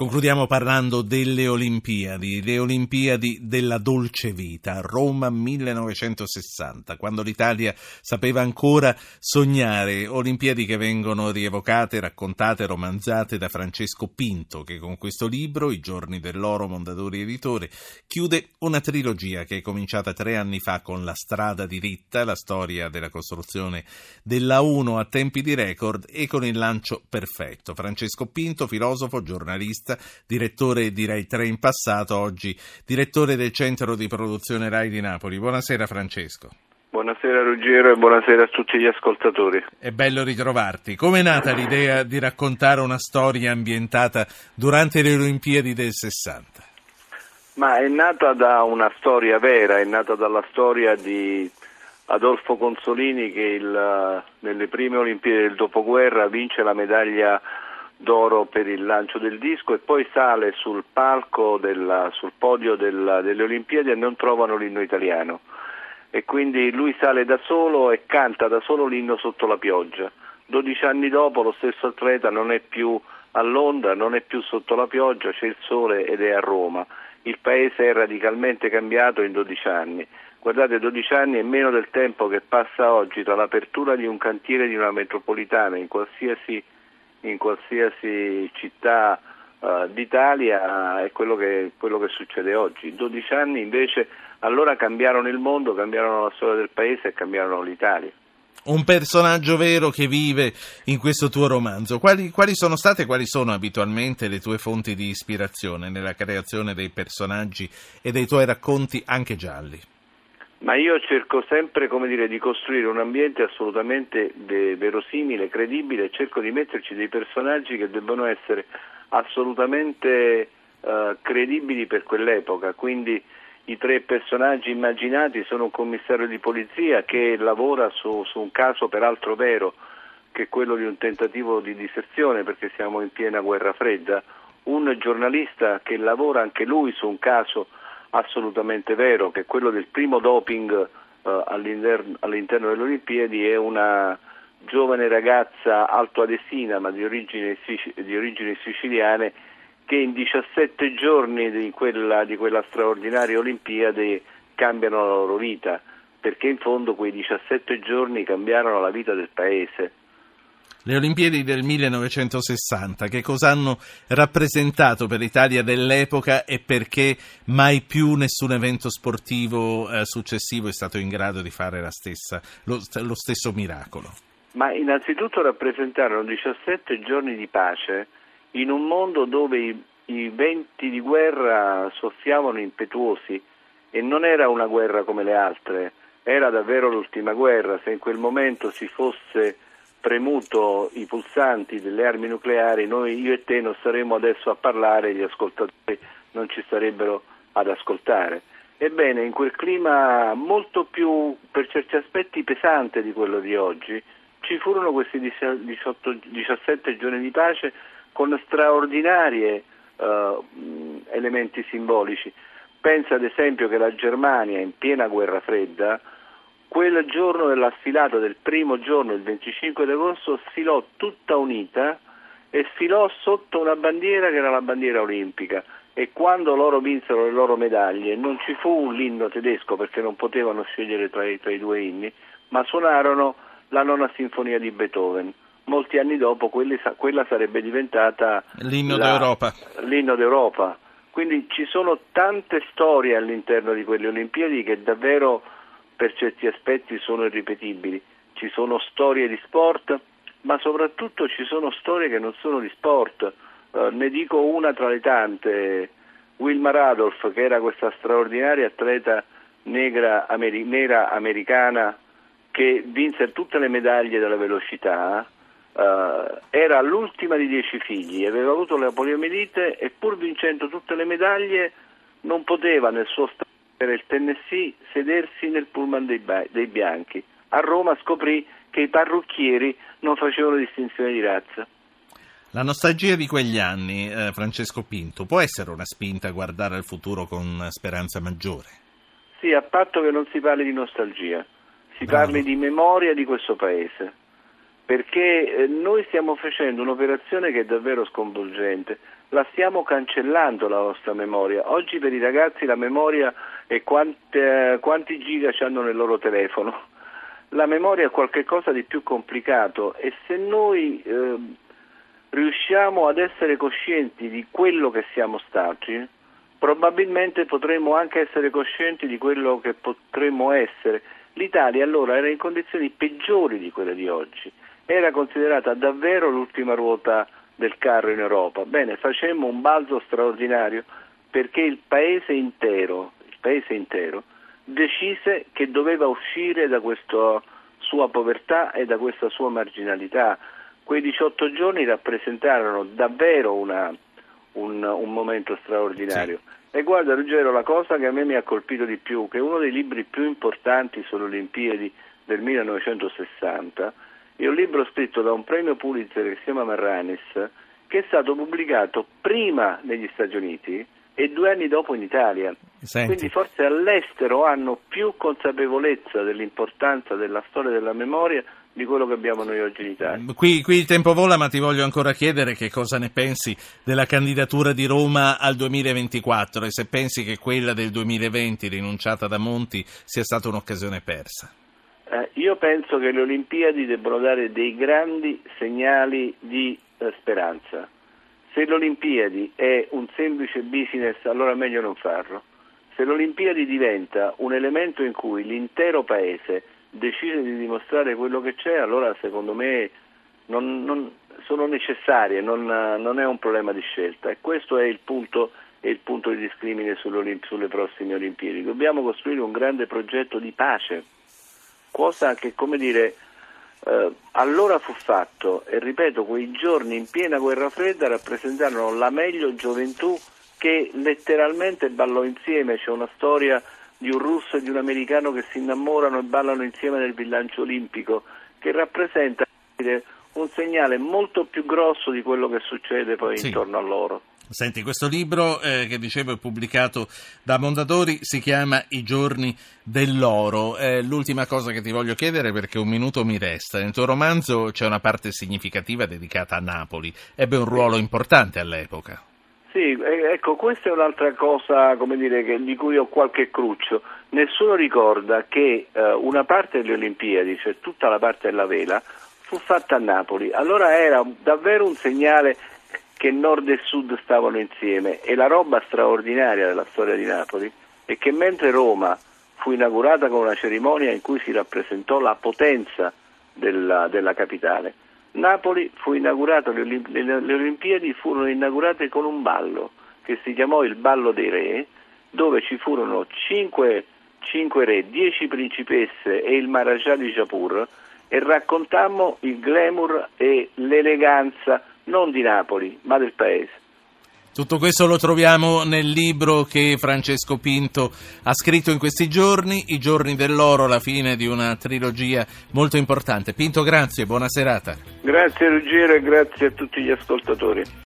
Concludiamo parlando delle Olimpiadi, le Olimpiadi della dolce vita, Roma 1960, quando l'Italia sapeva ancora sognare, Olimpiadi che vengono rievocate, raccontate, romanzate da Francesco Pinto, che con questo libro, I giorni dell'oro, Mondadori Editore, chiude una trilogia che è cominciata tre anni fa con La strada diritta, la storia della costruzione della 1 a tempi di record e con il lancio perfetto. Francesco Pinto, filosofo, giornalista, direttore di Rai 3 in passato, oggi direttore del centro di produzione Rai di Napoli. Buonasera Francesco. Buonasera Ruggero e buonasera a tutti gli ascoltatori. È bello ritrovarti. Come è nata l'idea di raccontare una storia ambientata durante le Olimpiadi del 60? Ma è nata da una storia vera, è nata dalla storia di Adolfo Consolini che il, nelle prime Olimpiadi del dopoguerra vince la medaglia d'oro per il lancio del disco e poi sale sul palco, della, sul podio della, delle Olimpiadi e non trovano l'inno italiano. E quindi lui sale da solo e canta da solo l'inno sotto la pioggia. 12 anni dopo lo stesso atleta non è più a Londra, non è più sotto la pioggia, c'è il sole ed è a Roma. Il paese è radicalmente cambiato in 12 anni. Guardate, 12 anni è meno del tempo che passa oggi tra l'apertura di un cantiere di una metropolitana in qualsiasi in qualsiasi città uh, d'Italia è quello che, quello che succede oggi. 12 anni invece allora cambiarono il mondo, cambiarono la storia del paese e cambiarono l'Italia. Un personaggio vero che vive in questo tuo romanzo. Quali, quali sono state e quali sono abitualmente le tue fonti di ispirazione nella creazione dei personaggi e dei tuoi racconti anche gialli? Ma io cerco sempre dire, di costruire un ambiente assolutamente verosimile, credibile cerco di metterci dei personaggi che debbano essere assolutamente uh, credibili per quell'epoca. Quindi i tre personaggi immaginati sono un commissario di polizia che lavora su, su un caso peraltro vero, che è quello di un tentativo di diserzione perché siamo in piena guerra fredda, un giornalista che lavora anche lui su un caso assolutamente vero, che quello del primo doping eh, all'interno, all'interno delle Olimpiadi è una giovane ragazza altoadesina ma di origini, di origini siciliane che in 17 giorni di quella, di quella straordinaria Olimpiade cambiano la loro vita, perché in fondo quei 17 giorni cambiarono la vita del paese. Le Olimpiadi del 1960, che cosa hanno rappresentato per l'Italia dell'epoca e perché mai più nessun evento sportivo eh, successivo è stato in grado di fare stessa, lo, lo, stesso miracolo? Ma innanzitutto rappresentarono 17 giorni di pace in un mondo dove i, i venti di guerra soffiavano impetuosi e non era una guerra come le altre, era davvero l'ultima guerra. Se in quel momento si fosse premuto i pulsanti delle armi nucleari, noi, io e te, non saremmo adesso a parlare, gli ascoltatori non ci starebbero ad ascoltare. Ebbene, in quel clima molto più, per certi aspetti, pesante di quello di oggi, ci furono questi 18, 17 giorni di pace con straordinari uh, elementi simbolici. Pensa ad esempio che la Germania, in piena guerra fredda, quel giorno della sfilata del primo giorno, il 25 agosto, sfilò tutta unita e sfilò sotto una bandiera che era la bandiera olimpica e quando loro vinsero le loro medaglie non ci fu l'inno tedesco perché non potevano scegliere tra i, tra i due inni, ma suonarono la nona sinfonia di Beethoven. Molti anni dopo quelli, quella sarebbe diventata l'inno la, d'Europa. l'inno d'Europa. Quindi ci sono tante storie all'interno di quelle Olimpiadi che davvero per certi aspetti sono irripetibili. Ci sono storie di sport, ma soprattutto ci sono storie che non sono di sport. Uh, ne dico una tra le tante. Wilma Radolf, che era questa straordinaria atleta negra, ameri- nera americana che vinse tutte le medaglie della velocità, uh, era l'ultima di dieci figli, aveva avuto la poliomielite e pur vincendo tutte le medaglie non poteva nel suo stato per il Tennessee sedersi nel pullman dei, dei bianchi. A Roma scoprì che i parrucchieri non facevano distinzione di razza. La nostalgia di quegli anni, eh, Francesco Pinto, può essere una spinta a guardare al futuro con speranza maggiore? Sì, a patto che non si parli di nostalgia, si Bravo. parli di memoria di questo paese, perché eh, noi stiamo facendo un'operazione che è davvero sconvolgente. la stiamo cancellando la nostra memoria. Oggi per i ragazzi la memoria è quante, quanti giga hanno nel loro telefono. La memoria è qualcosa di più complicato e se noi eh, riusciamo ad essere coscienti di quello che siamo stati, probabilmente potremmo anche essere coscienti di quello che potremmo essere. L'Italia allora era in condizioni peggiori di quelle di oggi, era considerata davvero l'ultima ruota del carro in Europa. Bene, facemmo un balzo straordinario perché il paese intero, paese intero decise che doveva uscire da questa sua povertà e da questa sua marginalità. Quei 18 giorni rappresentarono davvero una, un, un momento straordinario. Sì. E guarda Ruggero, la cosa che a me mi ha colpito di più, che uno dei libri più importanti sulle Olimpiadi del 1960 è un libro scritto da un premio Pulitzer che si chiama Marranis, che è stato pubblicato prima negli Stati Uniti e due anni dopo in Italia. Senti. Quindi forse all'estero hanno più consapevolezza dell'importanza della storia della memoria di quello che abbiamo noi oggi in Italia. Qui, qui, il tempo vola, ma ti voglio ancora chiedere che cosa ne pensi della candidatura di Roma al 2024 e se pensi che quella del 2020 rinunciata da Monti sia stata un'occasione persa. Eh, io penso che le Olimpiadi debbano dare dei grandi segnali di eh, speranza. Se l'Olimpiadi è un semplice business, allora meglio non farlo. Se l'Olimpiadi diventa un elemento in cui l'intero paese decide di dimostrare quello che c'è, allora secondo me non, non, sono necessarie, non, non, è un problema di scelta e questo è il punto, è il punto di discrimine sulle prossime Olimpiadi. Dobbiamo costruire un grande progetto di pace, cosa che, come dire, eh, allora fu fatto e ripeto, quei giorni in piena guerra fredda rappresentarono la meglio gioventù che letteralmente ballò insieme, c'è una storia di un russo e di un americano che si innamorano e ballano insieme nel bilancio olimpico, che rappresenta un segnale molto più grosso di quello che succede poi sì. intorno a loro. Senti, questo libro eh, che dicevo è pubblicato da Mondadori si chiama I giorni dell'oro. Eh, l'ultima cosa che ti voglio chiedere perché un minuto mi resta. Nel tuo romanzo c'è una parte significativa dedicata a Napoli. Ebbe un ruolo importante all'epoca. Sì, ecco, questa è un'altra cosa dire, che, di cui ho qualche cruccio. Nessuno ricorda che eh, una parte delle Olimpiadi, cioè tutta la parte della vela, fu fatta a Napoli. Allora era davvero un segnale che nord e sud stavano insieme. E la roba straordinaria della storia di Napoli è che mentre Roma fu inaugurata con una cerimonia in cui si rappresentò la potenza della, della capitale, Napoli fu inaugurato, le, le, Olimpiadi furono inaugurate con un ballo che si chiamò il Ballo dei Re, dove ci furono cinque, cinque re, dieci principesse e il Maharaja di Jaipur e raccontammo il glamour e l'eleganza non di Napoli ma del paese. Tutto questo lo troviamo nel libro che Francesco Pinto ha scritto in questi giorni, I giorni dell'oro, la fine di una trilogia molto importante. Pinto, grazie, buona serata. Grazie Ruggero e grazie a tutti gli ascoltatori.